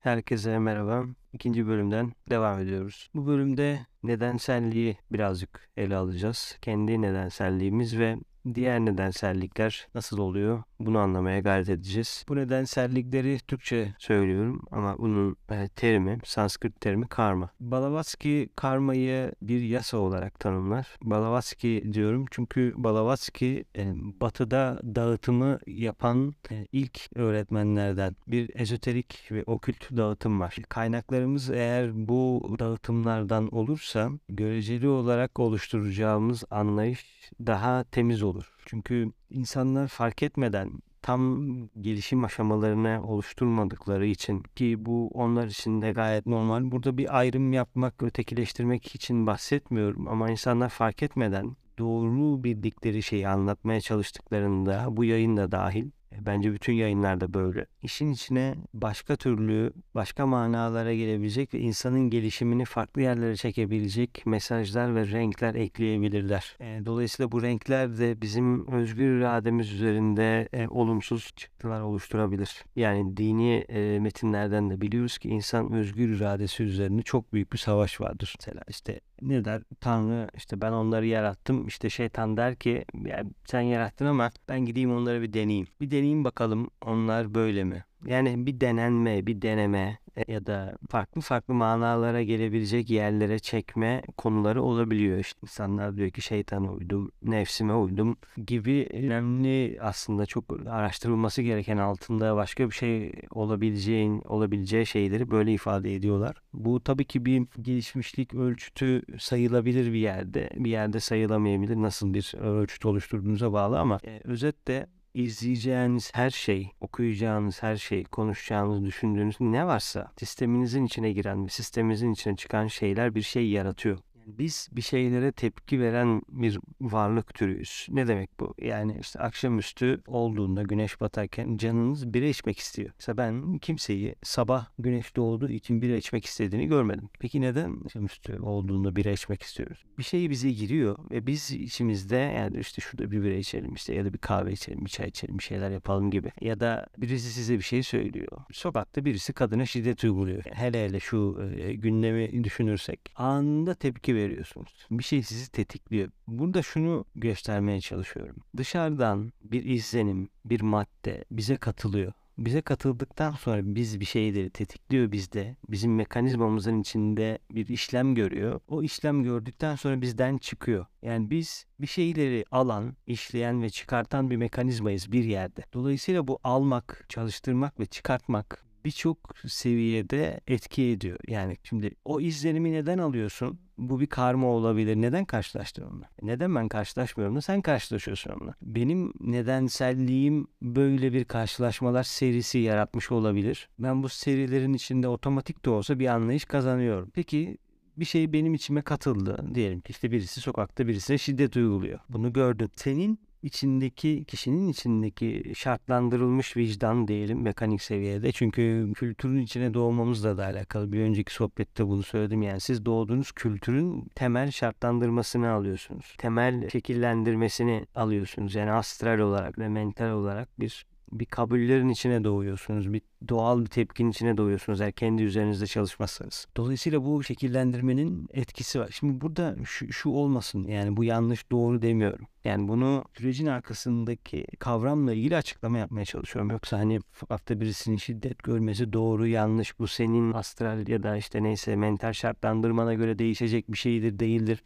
Herkese merhaba. İkinci bölümden devam ediyoruz. Bu bölümde nedenselliği birazcık ele alacağız. Kendi nedenselliğimiz ve diğer nedensellikler nasıl oluyor bunu anlamaya gayret edeceğiz. Bu nedensellikleri Türkçe söylüyorum ama bunun e, terimi, Sanskrit terimi karma. Balavatsky karmayı bir yasa olarak tanımlar. Balavatsky diyorum çünkü Balavatsky e, batıda dağıtımı yapan e, ilk öğretmenlerden bir ezoterik ve okült dağıtım var. Kaynaklarımız eğer bu dağıtımlardan olursa göreceli olarak oluşturacağımız anlayış daha temiz olur. Çünkü insanlar fark etmeden tam gelişim aşamalarını oluşturmadıkları için ki bu onlar için de gayet normal. Burada bir ayrım yapmak, ötekileştirmek için bahsetmiyorum ama insanlar fark etmeden doğru bildikleri şeyi anlatmaya çalıştıklarında bu yayın da dahil e, Bence bütün yayınlarda böyle. İşin içine başka türlü, başka manalara gelebilecek ve insanın gelişimini farklı yerlere çekebilecek mesajlar ve renkler ekleyebilirler. E, dolayısıyla bu renkler de bizim özgür irademiz üzerinde e, olumsuz çıktılar oluşturabilir. Yani dini e, metinlerden de biliyoruz ki insan özgür iradesi üzerinde çok büyük bir savaş vardır. Mesela işte ne der? Tanrı işte ben onları yarattım. İşte şeytan der ki ya sen yarattın ama ben gideyim onları bir deneyeyim. Bir deneyeyim bakalım onlar böyle mi? Yani bir denenme, bir deneme e, ya da farklı farklı manalara gelebilecek yerlere çekme konuları olabiliyor. İşte insanlar diyor ki şeytana uydum, nefsime uydum gibi önemli aslında çok araştırılması gereken altında başka bir şey olabileceğin olabileceği şeyleri böyle ifade ediyorlar. Bu tabii ki bir gelişmişlik ölçütü sayılabilir bir yerde, bir yerde sayılamayabilir. Nasıl bir ölçüt oluşturduğunuza bağlı ama e, özetle izleyeceğiniz her şey, okuyacağınız her şey, konuşacağınız, düşündüğünüz ne varsa sisteminizin içine giren ve sisteminizin içine çıkan şeyler bir şey yaratıyor. Biz bir şeylere tepki veren bir varlık türüyüz. Ne demek bu? Yani işte akşamüstü olduğunda güneş batarken canınız bira içmek istiyor. Mesela ben kimseyi sabah güneş doğduğu için bira içmek istediğini görmedim. Peki neden akşamüstü olduğunda bira içmek istiyoruz? Bir şey bize giriyor ve biz içimizde yani işte şurada bir bira içelim işte ya da bir kahve içelim, bir çay içelim, bir şeyler yapalım gibi. Ya da birisi size bir şey söylüyor. Sokakta birisi kadına şiddet uyguluyor. Hele hele şu e, gündemi düşünürsek anında tepki veriyorsunuz. Bir şey sizi tetikliyor. Burada şunu göstermeye çalışıyorum. Dışarıdan bir izlenim, bir madde bize katılıyor. Bize katıldıktan sonra biz bir şeyleri tetikliyor bizde. Bizim mekanizmamızın içinde bir işlem görüyor. O işlem gördükten sonra bizden çıkıyor. Yani biz bir şeyleri alan, işleyen ve çıkartan bir mekanizmayız bir yerde. Dolayısıyla bu almak, çalıştırmak ve çıkartmak birçok seviyede etki ediyor. Yani şimdi o izlenimi neden alıyorsun? Bu bir karma olabilir. Neden karşılaştın onunla? Neden ben karşılaşmıyorum da sen karşılaşıyorsun onunla? Benim nedenselliğim böyle bir karşılaşmalar serisi yaratmış olabilir. Ben bu serilerin içinde otomatik de olsa bir anlayış kazanıyorum. Peki bir şey benim içime katıldı. Diyelim ki işte birisi sokakta birisine şiddet uyguluyor. Bunu gördün. Senin içindeki kişinin içindeki şartlandırılmış vicdan diyelim mekanik seviyede. Çünkü kültürün içine doğmamızla da alakalı. Bir önceki sohbette bunu söyledim. Yani siz doğduğunuz kültürün temel şartlandırmasını alıyorsunuz. Temel şekillendirmesini alıyorsunuz. Yani astral olarak ve mental olarak bir bir kabullerin içine doğuyorsunuz. Bir doğal bir tepkinin içine doğuyorsunuz eğer kendi üzerinizde çalışmazsanız. Dolayısıyla bu şekillendirmenin etkisi var. Şimdi burada şu, şu olmasın yani bu yanlış doğru demiyorum. Yani bunu sürecin arkasındaki kavramla ilgili açıklama yapmaya çalışıyorum. Yoksa hani hafta birisinin şiddet görmesi doğru yanlış bu senin astral ya da işte neyse mental şartlandırmana göre değişecek bir şeydir değildir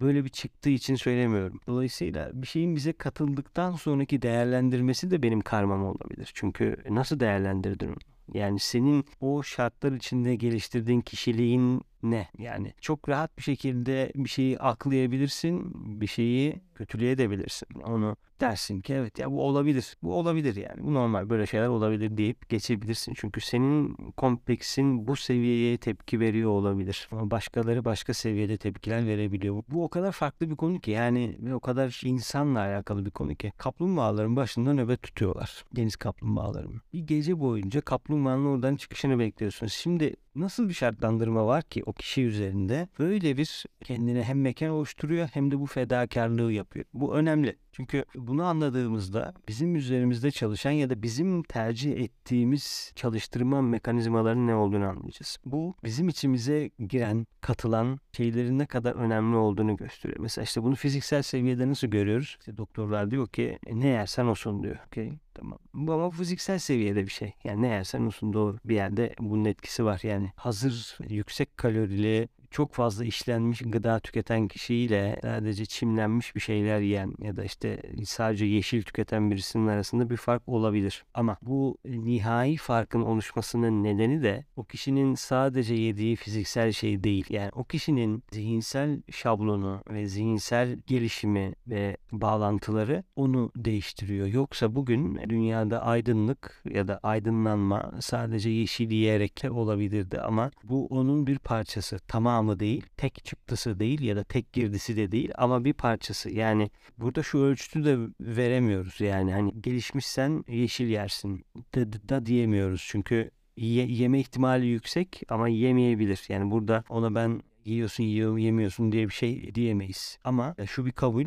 böyle bir çıktığı için söylemiyorum. Dolayısıyla bir şeyin bize katıldıktan sonraki değerlendirmesi de benim karmam olabilir. Çünkü nasıl değerlendirdin? Yani senin o şartlar içinde geliştirdiğin kişiliğin ne? Yani çok rahat bir şekilde bir şeyi aklayabilirsin, bir şeyi kötüleyebilirsin. Onu dersin ki evet ya bu olabilir. Bu olabilir yani. Bu normal böyle şeyler olabilir deyip geçebilirsin. Çünkü senin kompleksin bu seviyeye tepki veriyor olabilir. Ama başkaları başka seviyede tepkiler verebiliyor. Bu o kadar farklı bir konu ki yani ve o kadar insanla alakalı bir konu ki. Kaplumbağaların başında nöbet tutuyorlar. Deniz kaplumbağaların. Bir gece boyunca kaplumbağanın oradan çıkışını bekliyorsunuz. Şimdi nasıl bir şartlandırma var ki o kişi üzerinde böyle bir kendine hem mekan oluşturuyor hem de bu fedakarlığı yapıyor. Bu önemli. Çünkü bunu anladığımızda bizim üzerimizde çalışan ya da bizim tercih ettiğimiz çalıştırma mekanizmalarının ne olduğunu anlayacağız. Bu bizim içimize giren, katılan şeylerin ne kadar önemli olduğunu gösteriyor. Mesela işte bunu fiziksel seviyede nasıl görüyoruz? İşte doktorlar diyor ki e, ne yersen olsun diyor. Okay, tamam. Bu ama fiziksel seviyede bir şey. Yani ne yersen olsun doğru. Bir yerde bunun etkisi var. Yani hazır yüksek kalorili çok fazla işlenmiş gıda tüketen kişiyle sadece çimlenmiş bir şeyler yiyen ya da işte sadece yeşil tüketen birisinin arasında bir fark olabilir. Ama bu nihai farkın oluşmasının nedeni de o kişinin sadece yediği fiziksel şey değil. Yani o kişinin zihinsel şablonu ve zihinsel gelişimi ve bağlantıları onu değiştiriyor. Yoksa bugün dünyada aydınlık ya da aydınlanma sadece yeşil yiyerek olabilirdi ama bu onun bir parçası. Tamam tamamı değil, tek çıktısı değil ya da tek girdisi de değil ama bir parçası. Yani burada şu ölçütü de veremiyoruz. Yani hani gelişmişsen yeşil yersin da, da, diyemiyoruz. Çünkü ye, yeme ihtimali yüksek ama yemeyebilir. Yani burada ona ben yiyorsun yiyor, yemiyorsun diye bir şey diyemeyiz. Ama şu bir kabul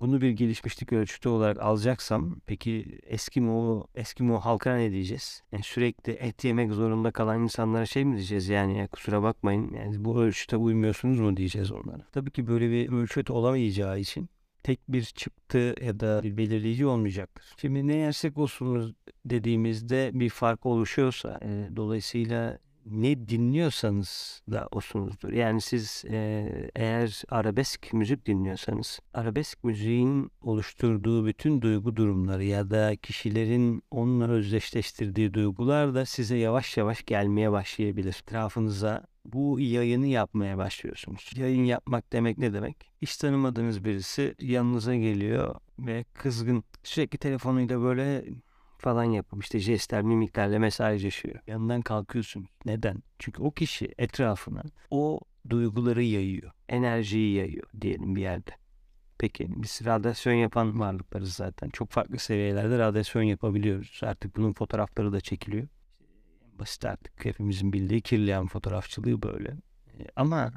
bunu bir gelişmişlik ölçütü olarak alacaksam peki Eskimo Eskimo halkına ne diyeceğiz? Yani sürekli et yemek zorunda kalan insanlara şey mi diyeceğiz yani ya kusura bakmayın yani bu ölçüte uymuyorsunuz mu diyeceğiz onlara. Tabii ki böyle bir ölçüt olamayacağı için tek bir çıktı ya da bir belirleyici olmayacaktır. Şimdi ne yersek olsun dediğimizde bir fark oluşuyorsa e, dolayısıyla ne dinliyorsanız da osunuzdur. Yani siz e, eğer arabesk müzik dinliyorsanız arabesk müziğin oluşturduğu bütün duygu durumları ya da kişilerin onunla özdeşleştirdiği duygular da size yavaş yavaş gelmeye başlayabilir. Etrafınıza bu yayını yapmaya başlıyorsunuz. Yayın yapmak demek ne demek? Hiç tanımadığınız birisi yanınıza geliyor ve kızgın sürekli telefonuyla böyle falan yapıp işte jestler, mimiklerle mesajlaşıyor. Yanından kalkıyorsun. Neden? Çünkü o kişi etrafına o duyguları yayıyor. Enerjiyi yayıyor diyelim bir yerde. Peki biz radyasyon yapan varlıklarız zaten. Çok farklı seviyelerde radyasyon yapabiliyoruz. Artık bunun fotoğrafları da çekiliyor. Basit artık hepimizin bildiği kirleyen fotoğrafçılığı böyle. E, ama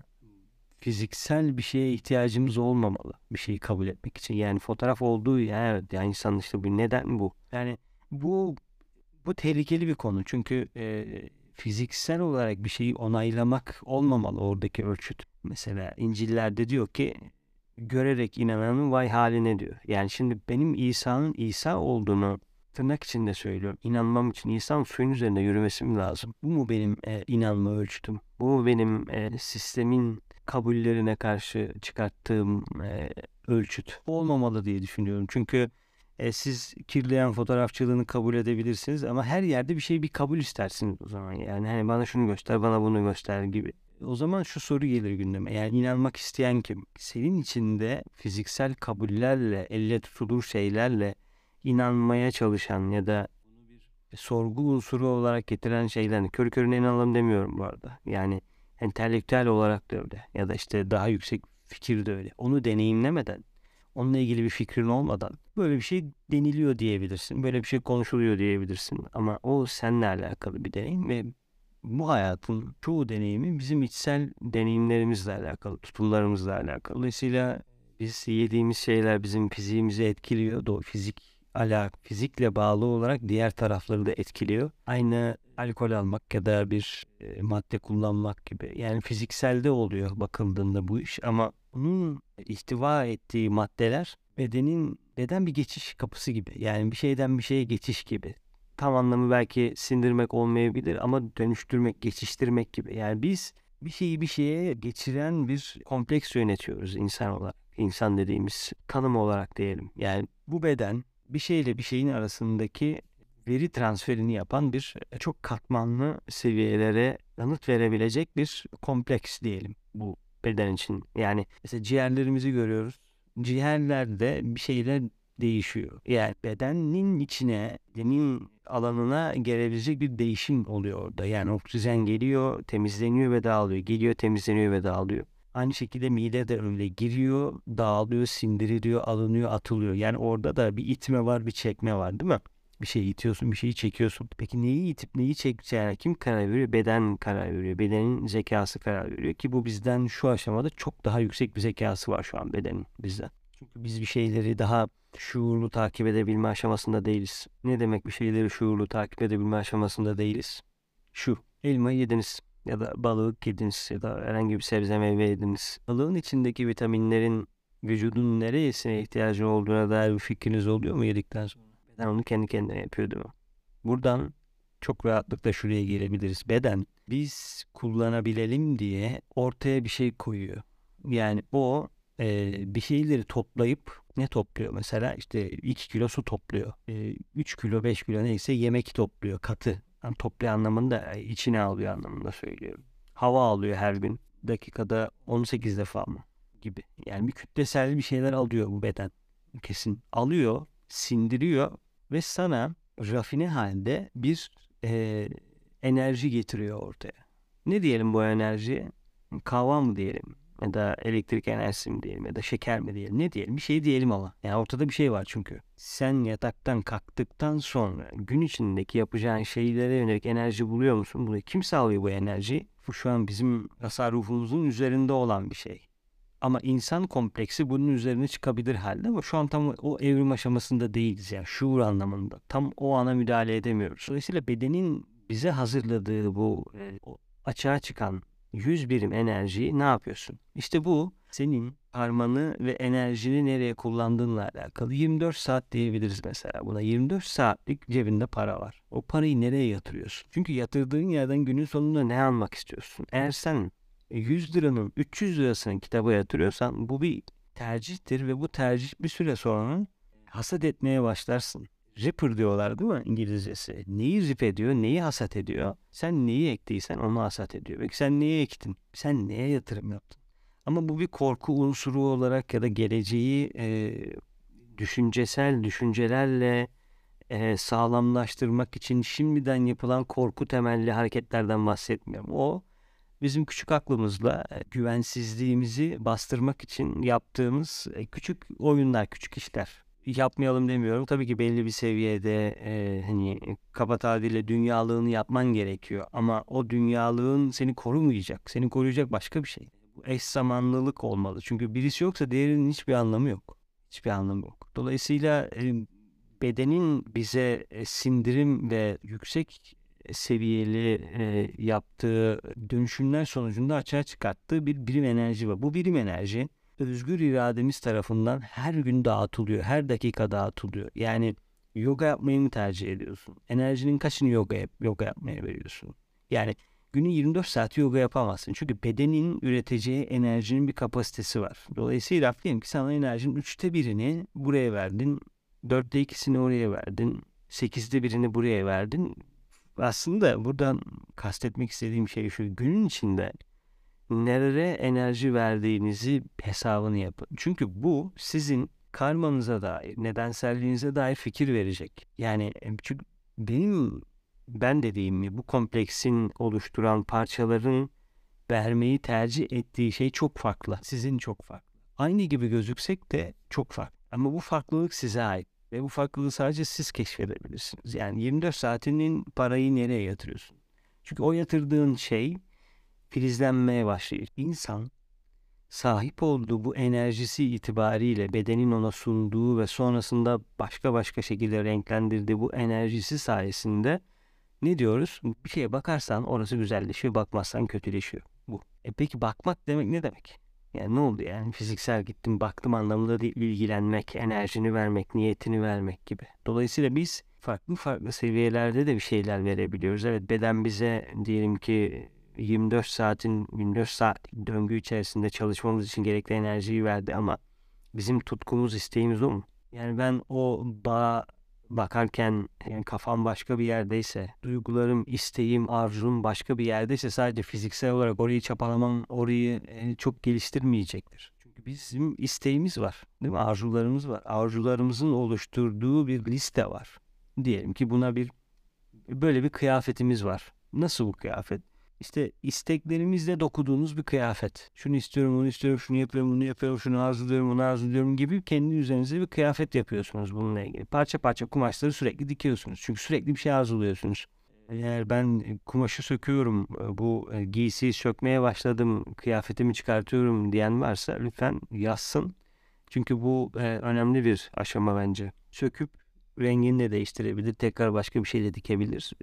fiziksel bir şeye ihtiyacımız olmamalı. Bir şeyi kabul etmek için. Yani fotoğraf olduğu ya evet yani insan işte bu neden bu? Yani bu bu tehlikeli bir konu çünkü e, fiziksel olarak bir şeyi onaylamak olmamalı oradaki ölçüt. Mesela İncil'lerde diyor ki görerek inananın vay haline diyor. Yani şimdi benim İsa'nın İsa olduğunu tırnak içinde söylüyorum. İnanmam için İsa'nın suyun üzerinde yürümesi mi lazım? Bu mu benim e, inanma ölçütüm? Bu mu benim e, sistemin kabullerine karşı çıkarttığım e, ölçüt? Olmamalı diye düşünüyorum. Çünkü e, siz kirleyen fotoğrafçılığını kabul edebilirsiniz ama her yerde bir şey bir kabul istersiniz o zaman. Yani hani bana şunu göster, bana bunu göster gibi. O zaman şu soru gelir gündeme. Yani inanmak isteyen kim? Senin içinde fiziksel kabullerle, elle tutulur şeylerle inanmaya çalışan ya da bir sorgu unsuru olarak getiren şeyler. Körü körüne inanalım demiyorum bu arada. Yani entelektüel olarak da öyle. Ya da işte daha yüksek fikir de öyle. Onu deneyimlemeden onunla ilgili bir fikrin olmadan böyle bir şey deniliyor diyebilirsin. Böyle bir şey konuşuluyor diyebilirsin. Ama o seninle alakalı bir deneyim ve bu hayatın çoğu deneyimi bizim içsel deneyimlerimizle alakalı, tutumlarımızla alakalı. Dolayısıyla biz yediğimiz şeyler bizim fiziğimizi etkiliyor. Do fizik alak fizikle bağlı olarak diğer tarafları da etkiliyor. Aynı alkol almak ya da bir e, madde kullanmak gibi. Yani fizikselde oluyor bakıldığında bu iş ama bunun ihtiva ettiği maddeler bedenin beden bir geçiş kapısı gibi. Yani bir şeyden bir şeye geçiş gibi. Tam anlamı belki sindirmek olmayabilir ama dönüştürmek, geçiştirmek gibi. Yani biz bir şeyi bir şeye geçiren bir kompleks yönetiyoruz insan olarak. İnsan dediğimiz tanım olarak diyelim. Yani bu beden bir şeyle bir şeyin arasındaki veri transferini yapan bir çok katmanlı seviyelere yanıt verebilecek bir kompleks diyelim bu beden için. Yani mesela ciğerlerimizi görüyoruz. Ciğerlerde bir şeyler değişiyor. Yani bedenin içine, bedenin alanına gelebilecek bir değişim oluyor orada. Yani oksijen geliyor, temizleniyor ve dağılıyor. Geliyor, temizleniyor ve dağılıyor. Aynı şekilde mide de öyle giriyor, dağılıyor, sindiriliyor, alınıyor, atılıyor. Yani orada da bir itme var, bir çekme var değil mi? Bir şeyi itiyorsun, bir şeyi çekiyorsun. Peki neyi itip neyi çekeceğine kim karar veriyor? Beden karar veriyor. Bedenin zekası karar veriyor ki bu bizden şu aşamada çok daha yüksek bir zekası var şu an bedenin bizden. Çünkü biz bir şeyleri daha şuurlu takip edebilme aşamasında değiliz. Ne demek bir şeyleri şuurlu takip edebilme aşamasında değiliz? Şu, elmayı yediniz ya da balık yediniz ya da herhangi bir sebze meyve yediniz. Balığın içindeki vitaminlerin vücudun neresine ihtiyacı olduğuna dair bir fikriniz oluyor mu yedikten sonra? Beden onu kendi kendine yapıyor değil mi? Buradan çok rahatlıkla şuraya girebiliriz. Beden biz kullanabilelim diye ortaya bir şey koyuyor. Yani o e, bir şeyleri toplayıp ne topluyor mesela işte 2 kilo su topluyor. E, 3 kilo 5 kilo neyse yemek topluyor katı. Yani topluyor anlamında içine alıyor anlamında söylüyorum. Hava alıyor her gün. Dakikada 18 defa mı? Gibi. Yani bir kütlesel bir şeyler alıyor bu beden. Kesin alıyor, sindiriyor ve sana rafine halde bir e, enerji getiriyor ortaya. Ne diyelim bu enerjiye? Kahva mı diyelim? Ya da elektrik enerjisi mi diyelim? Ya da şeker mi diyelim? Ne diyelim? Bir şey diyelim ama. Yani ortada bir şey var çünkü. Sen yataktan kalktıktan sonra gün içindeki yapacağın şeylere yönelik enerji buluyor musun? Bunu kim sağlıyor bu enerjiyi? Bu şu an bizim tasarrufumuzun üzerinde olan bir şey. Ama insan kompleksi bunun üzerine çıkabilir halde ama şu an tam o evrim aşamasında değiliz yani şuur anlamında. Tam o ana müdahale edemiyoruz. Dolayısıyla bedenin bize hazırladığı bu e, açığa çıkan 100 birim enerjiyi ne yapıyorsun? İşte bu senin karmanı ve enerjini nereye kullandığınla alakalı 24 saat diyebiliriz mesela buna. 24 saatlik cebinde para var. O parayı nereye yatırıyorsun? Çünkü yatırdığın yerden günün sonunda ne almak istiyorsun? Eğer sen 100 liranın 300 lirasını kitaba yatırıyorsan bu bir tercihtir ve bu tercih bir süre sonra hasat etmeye başlarsın. Ripper diyorlar değil mi İngilizcesi? Neyi rip ediyor, neyi hasat ediyor? Sen neyi ektiysen onu hasat ediyor. Peki sen neyi ektin? Sen neye yatırım yaptın? Ama bu bir korku unsuru olarak ya da geleceği e, düşüncesel düşüncelerle e, sağlamlaştırmak için şimdiden yapılan korku temelli hareketlerden bahsetmiyorum. O bizim küçük aklımızla e, güvensizliğimizi bastırmak için yaptığımız e, küçük oyunlar, küçük işler. Yapmayalım demiyorum. Tabii ki belli bir seviyede e, hani kaba tabirle dünyalığını yapman gerekiyor. Ama o dünyalığın seni korumayacak. Seni koruyacak başka bir şey. Bu eş zamanlılık olmalı. Çünkü birisi yoksa diğerinin hiçbir anlamı yok. Hiçbir anlamı yok. Dolayısıyla e, bedenin bize e, sindirim ve yüksek seviyeli e, yaptığı dönüşümler sonucunda açığa çıkarttığı bir birim enerji var. Bu birim enerji özgür irademiz tarafından her gün dağıtılıyor. Her dakika dağıtılıyor. Yani yoga yapmayı mı tercih ediyorsun? Enerjinin kaçını yoga, yap, yoga yapmaya veriyorsun? Yani günün 24 saati yoga yapamazsın. Çünkü bedenin üreteceği enerjinin bir kapasitesi var. Dolayısıyla diyelim ki sana enerjinin üçte birini buraya verdin. Dörtte ikisini oraya verdin. Sekizde birini buraya verdin. Aslında buradan kastetmek istediğim şey şu. Günün içinde nereye enerji verdiğinizi hesabını yapın. Çünkü bu sizin karmanıza dair, nedenselliğinize dair fikir verecek. Yani çünkü benim ben dediğim mi bu kompleksin oluşturan parçaların vermeyi tercih ettiği şey çok farklı. Sizin çok farklı. Aynı gibi gözüksek de çok farklı. Ama bu farklılık size ait. Ve bu farklılığı sadece siz keşfedebilirsiniz. Yani 24 saatinin parayı nereye yatırıyorsun? Çünkü o yatırdığın şey filizlenmeye başlıyor. İnsan sahip olduğu bu enerjisi itibariyle bedenin ona sunduğu ve sonrasında başka başka şekilde renklendirdiği bu enerjisi sayesinde ne diyoruz? Bir şeye bakarsan orası güzelleşiyor, bakmazsan kötüleşiyor. Bu. E peki bakmak demek ne demek? Yani ne oldu yani fiziksel gittim baktım anlamında değil ilgilenmek, enerjini vermek, niyetini vermek gibi. Dolayısıyla biz farklı farklı seviyelerde de bir şeyler verebiliyoruz. Evet beden bize diyelim ki 24 saatin 24 saat döngü içerisinde çalışmamız için gerekli enerjiyi verdi ama bizim tutkumuz, isteğimiz o mu? Yani ben o bağ bakarken yani kafam başka bir yerdeyse, duygularım, isteğim, arzum başka bir yerdeyse sadece fiziksel olarak orayı çapalamam orayı e, çok geliştirmeyecektir. Çünkü bizim isteğimiz var, değil mi? Arzularımız var. Arzularımızın oluşturduğu bir liste var. Diyelim ki buna bir böyle bir kıyafetimiz var. Nasıl bu kıyafet? İşte isteklerimizle dokuduğunuz bir kıyafet. Şunu istiyorum, bunu istiyorum, şunu yapıyorum, bunu yapıyorum, şunu arzuluyorum, bunu arzuluyorum gibi kendi üzerinize bir kıyafet yapıyorsunuz bununla ilgili. Parça parça kumaşları sürekli dikiyorsunuz. Çünkü sürekli bir şey arzuluyorsunuz. Eğer ben kumaşı söküyorum, bu giysiyi sökmeye başladım, kıyafetimi çıkartıyorum diyen varsa lütfen yazsın. Çünkü bu e, önemli bir aşama bence. Söküp rengini de değiştirebilir. Tekrar başka bir şey de dikebilir.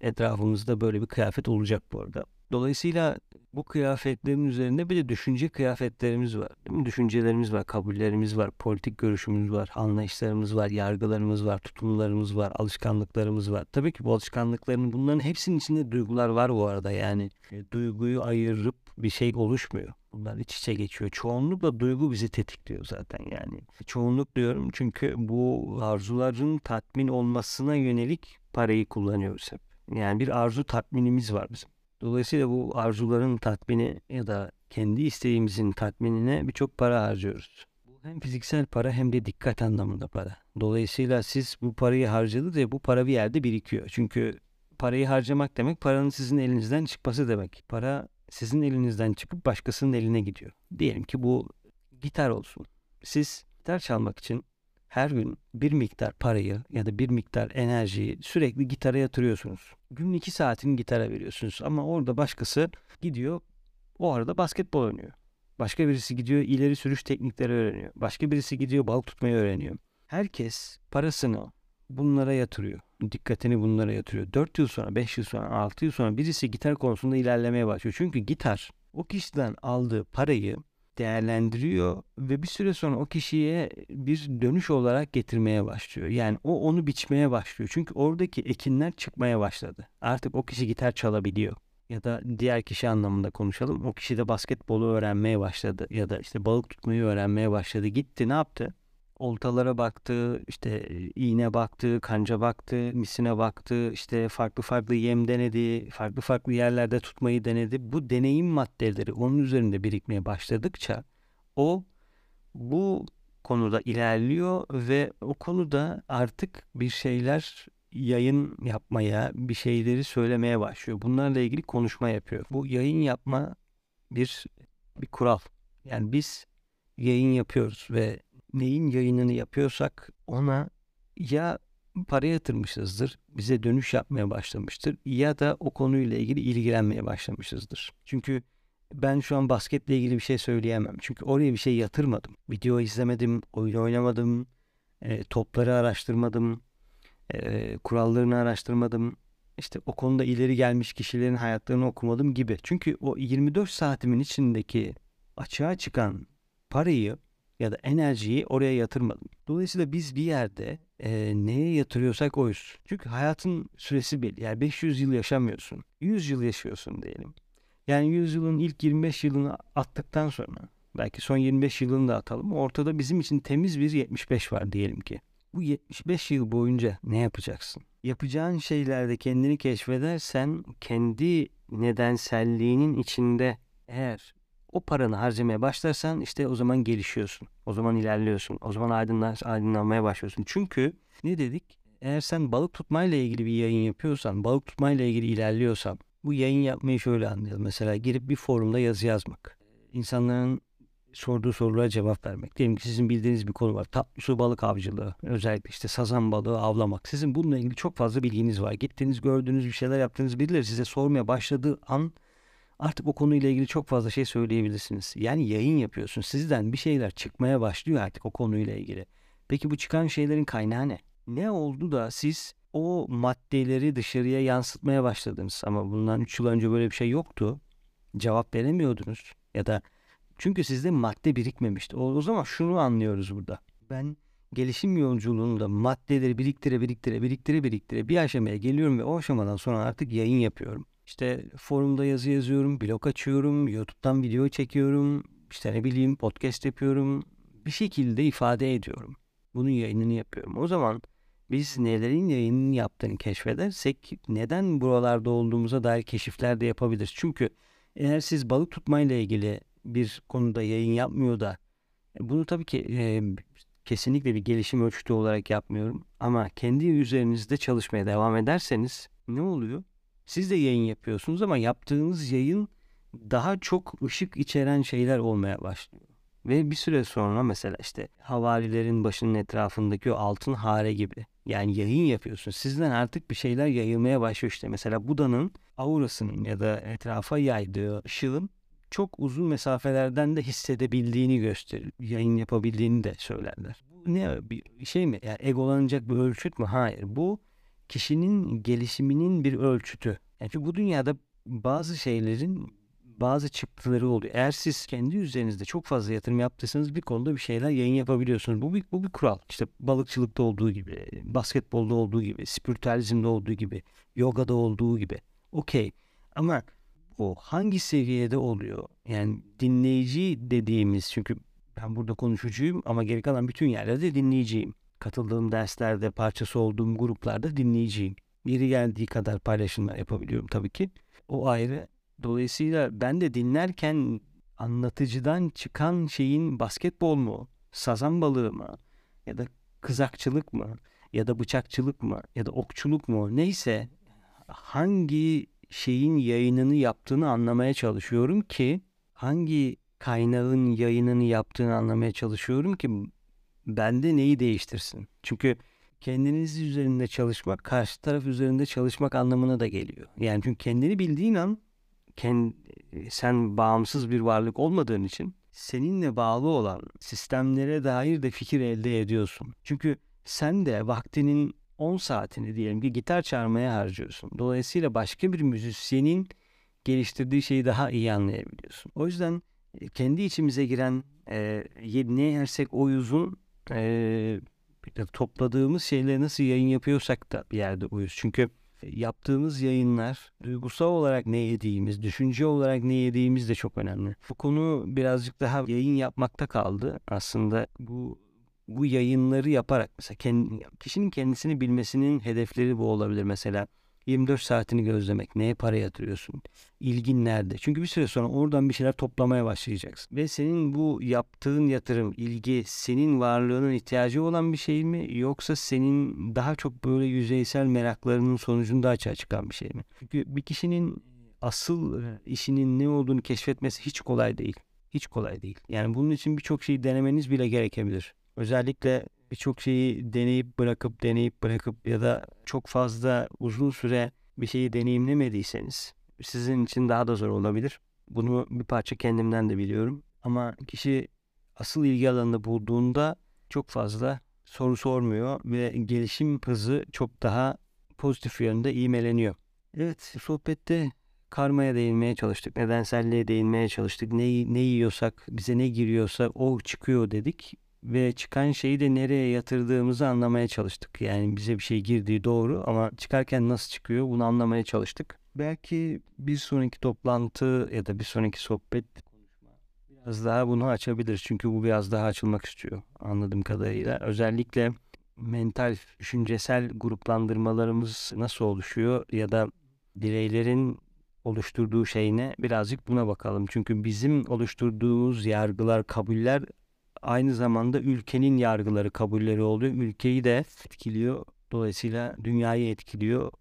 Etrafımızda böyle bir kıyafet olacak bu arada. Dolayısıyla bu kıyafetlerin üzerinde bir de düşünce kıyafetlerimiz var. Değil mi? Düşüncelerimiz var, kabullerimiz var, politik görüşümüz var, anlayışlarımız var, yargılarımız var, tutumlarımız var, alışkanlıklarımız var. Tabii ki bu alışkanlıkların bunların hepsinin içinde duygular var bu arada. Yani e, duyguyu ayırıp bir şey oluşmuyor. Bunlar iç içe geçiyor. Çoğunlukla duygu bizi tetikliyor zaten yani. Çoğunluk diyorum çünkü bu arzuların tatmin olmasına yönelik parayı kullanıyoruz hep. Yani bir arzu tatminimiz var bizim. Dolayısıyla bu arzuların tatmini ya da kendi isteğimizin tatminine birçok para harcıyoruz. Bu hem fiziksel para hem de dikkat anlamında para. Dolayısıyla siz bu parayı harcadınız ve bu para bir yerde birikiyor. Çünkü parayı harcamak demek paranın sizin elinizden çıkması demek. Para sizin elinizden çıkıp başkasının eline gidiyor. Diyelim ki bu gitar olsun. Siz gitar çalmak için her gün bir miktar parayı ya da bir miktar enerjiyi sürekli gitara yatırıyorsunuz. Günün iki saatini gitara veriyorsunuz ama orada başkası gidiyor o arada basketbol oynuyor. Başka birisi gidiyor ileri sürüş teknikleri öğreniyor. Başka birisi gidiyor balık tutmayı öğreniyor. Herkes parasını bunlara yatırıyor. Dikkatini bunlara yatırıyor. 4 yıl sonra, 5 yıl sonra, 6 yıl sonra birisi gitar konusunda ilerlemeye başlıyor. Çünkü gitar o kişiden aldığı parayı değerlendiriyor ve bir süre sonra o kişiye bir dönüş olarak getirmeye başlıyor. Yani o onu biçmeye başlıyor. Çünkü oradaki ekinler çıkmaya başladı. Artık o kişi gitar çalabiliyor. Ya da diğer kişi anlamında konuşalım. O kişi de basketbolu öğrenmeye başladı. Ya da işte balık tutmayı öğrenmeye başladı. Gitti ne yaptı? Oltalara baktı, işte iğne baktı, kanca baktı, misine baktı, işte farklı farklı yem denedi, farklı farklı yerlerde tutmayı denedi. Bu deneyim maddeleri onun üzerinde birikmeye başladıkça o bu konuda ilerliyor ve o konuda artık bir şeyler yayın yapmaya, bir şeyleri söylemeye başlıyor. Bunlarla ilgili konuşma yapıyor. Bu yayın yapma bir bir kural. Yani biz yayın yapıyoruz ve neyin yayınını yapıyorsak ona ya para yatırmışızdır, bize dönüş yapmaya başlamıştır ya da o konuyla ilgili ilgilenmeye başlamışızdır. Çünkü ben şu an basketle ilgili bir şey söyleyemem. Çünkü oraya bir şey yatırmadım. Video izlemedim, oyun oynamadım, e, topları araştırmadım, e, kurallarını araştırmadım. İşte o konuda ileri gelmiş kişilerin hayatlarını okumadım gibi. Çünkü o 24 saatimin içindeki açığa çıkan parayı ya da enerjiyi oraya yatırmadım. Dolayısıyla biz bir yerde e, neye yatırıyorsak oyuz. Çünkü hayatın süresi belli. Yani 500 yıl yaşamıyorsun. 100 yıl yaşıyorsun diyelim. Yani 100 yılın ilk 25 yılını attıktan sonra belki son 25 yılını da atalım. Ortada bizim için temiz bir 75 var diyelim ki. Bu 75 yıl boyunca ne yapacaksın? Yapacağın şeylerde kendini keşfedersen kendi nedenselliğinin içinde eğer o paranı harcamaya başlarsan işte o zaman gelişiyorsun. O zaman ilerliyorsun. O zaman aydınlan, aydınlanmaya başlıyorsun. Çünkü ne dedik? Eğer sen balık tutmayla ilgili bir yayın yapıyorsan, balık tutmayla ilgili ilerliyorsan bu yayın yapmayı şöyle anlayalım. Mesela girip bir forumda yazı yazmak. İnsanların sorduğu sorulara cevap vermek. Diyelim ki sizin bildiğiniz bir konu var. Tatlı su balık avcılığı. Özellikle işte sazan balığı avlamak. Sizin bununla ilgili çok fazla bilginiz var. Gittiniz gördüğünüz bir şeyler yaptığınız birileri size sormaya başladığı an artık o konuyla ilgili çok fazla şey söyleyebilirsiniz. Yani yayın yapıyorsun. Sizden bir şeyler çıkmaya başlıyor artık o konuyla ilgili. Peki bu çıkan şeylerin kaynağı ne? Ne oldu da siz o maddeleri dışarıya yansıtmaya başladınız ama bundan 3 yıl önce böyle bir şey yoktu. Cevap veremiyordunuz ya da çünkü sizde madde birikmemişti. O, o zaman şunu anlıyoruz burada. Ben gelişim yolculuğunda maddeleri biriktire biriktire biriktire biriktire bir aşamaya geliyorum ve o aşamadan sonra artık yayın yapıyorum. İşte forumda yazı yazıyorum, blog açıyorum, YouTube'dan video çekiyorum, işte ne bileyim podcast yapıyorum. Bir şekilde ifade ediyorum. Bunun yayınını yapıyorum. O zaman biz nelerin yayınını yaptığını keşfedersek neden buralarda olduğumuza dair keşifler de yapabiliriz. Çünkü eğer siz balık tutmayla ilgili bir konuda yayın yapmıyor da e, bunu tabii ki e, kesinlikle bir gelişim ölçütü olarak yapmıyorum. Ama kendi üzerinizde çalışmaya devam ederseniz ne oluyor? Siz de yayın yapıyorsunuz ama yaptığınız yayın daha çok ışık içeren şeyler olmaya başlıyor. Ve bir süre sonra mesela işte havarilerin başının etrafındaki o altın hare gibi. Yani yayın yapıyorsun. Sizden artık bir şeyler yayılmaya başlıyor işte. Mesela Buda'nın aurasının ya da etrafa yaydığı ışığın çok uzun mesafelerden de hissedebildiğini gösterir. Yayın yapabildiğini de söylerler. Bu ne bir şey mi? Yani egolanacak bir ölçüt mü? Hayır. Bu kişinin gelişiminin bir ölçütü. Yani çünkü bu dünyada bazı şeylerin bazı çıktıları oluyor. Eğer siz kendi üzerinizde çok fazla yatırım yaptıysanız bir konuda bir şeyler yayın yapabiliyorsunuz. Bu bir, bu bir kural. İşte balıkçılıkta olduğu gibi, basketbolda olduğu gibi, spiritüalizmde olduğu gibi, yogada olduğu gibi. Okey. Ama o hangi seviyede oluyor? Yani dinleyici dediğimiz çünkü ben burada konuşucuyum ama geri kalan bütün yerlerde dinleyiciyim. Katıldığım derslerde, parçası olduğum gruplarda dinleyiciyim. Yeri geldiği kadar paylaşımlar yapabiliyorum tabii ki. O ayrı. Dolayısıyla ben de dinlerken anlatıcıdan çıkan şeyin basketbol mu, sazan balığı mı ya da kızakçılık mı ya da bıçakçılık mı ya da okçuluk mu neyse hangi şeyin yayınını yaptığını anlamaya çalışıyorum ki hangi kaynağın yayınını yaptığını anlamaya çalışıyorum ki bende neyi değiştirsin. Çünkü kendiniz üzerinde çalışmak karşı taraf üzerinde çalışmak anlamına da geliyor. Yani çünkü kendini bildiğin an kend, sen bağımsız bir varlık olmadığın için seninle bağlı olan sistemlere dair de fikir elde ediyorsun. Çünkü sen de vaktinin 10 saatini diyelim ki gitar çalmaya harcıyorsun. Dolayısıyla başka bir müzisyenin geliştirdiği şeyi daha iyi anlayabiliyorsun. O yüzden e, kendi içimize giren e, ne yersek o yüzün e, topladığımız şeyleri nasıl yayın yapıyorsak da bir yerde uyuz. Çünkü yaptığımız yayınlar duygusal olarak ne yediğimiz, düşünce olarak ne yediğimiz de çok önemli. Bu konu birazcık daha yayın yapmakta kaldı. Aslında bu bu yayınları yaparak mesela kendi, kişinin kendisini bilmesinin hedefleri bu olabilir mesela. 24 saatini gözlemek. Neye para yatırıyorsun? İlgin nerede? Çünkü bir süre sonra oradan bir şeyler toplamaya başlayacaksın. Ve senin bu yaptığın yatırım, ilgi senin varlığının ihtiyacı olan bir şey mi? Yoksa senin daha çok böyle yüzeysel meraklarının sonucunda açığa çıkan bir şey mi? Çünkü bir kişinin asıl işinin ne olduğunu keşfetmesi hiç kolay değil. Hiç kolay değil. Yani bunun için birçok şeyi denemeniz bile gerekebilir. Özellikle birçok şeyi deneyip bırakıp deneyip bırakıp ya da çok fazla uzun süre bir şeyi deneyimlemediyseniz sizin için daha da zor olabilir. Bunu bir parça kendimden de biliyorum. Ama kişi asıl ilgi alanını bulduğunda çok fazla soru sormuyor ve gelişim hızı çok daha pozitif yönde iğmeleniyor. Evet sohbette karmaya değinmeye çalıştık. Nedenselliğe değinmeye çalıştık. Ne, ne yiyorsak bize ne giriyorsa o çıkıyor dedik ve çıkan şeyi de nereye yatırdığımızı anlamaya çalıştık. Yani bize bir şey girdiği doğru ama çıkarken nasıl çıkıyor bunu anlamaya çalıştık. Belki bir sonraki toplantı ya da bir sonraki sohbet biraz daha bunu açabilir. Çünkü bu biraz daha açılmak istiyor anladığım kadarıyla. Özellikle mental, düşüncesel gruplandırmalarımız nasıl oluşuyor ya da bireylerin oluşturduğu şeyine birazcık buna bakalım. Çünkü bizim oluşturduğumuz yargılar, kabuller aynı zamanda ülkenin yargıları, kabulleri oluyor. Ülkeyi de etkiliyor. Dolayısıyla dünyayı etkiliyor.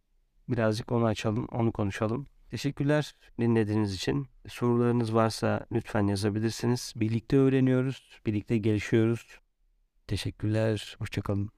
Birazcık onu açalım, onu konuşalım. Teşekkürler dinlediğiniz için. Sorularınız varsa lütfen yazabilirsiniz. Birlikte öğreniyoruz, birlikte gelişiyoruz. Teşekkürler, hoşçakalın.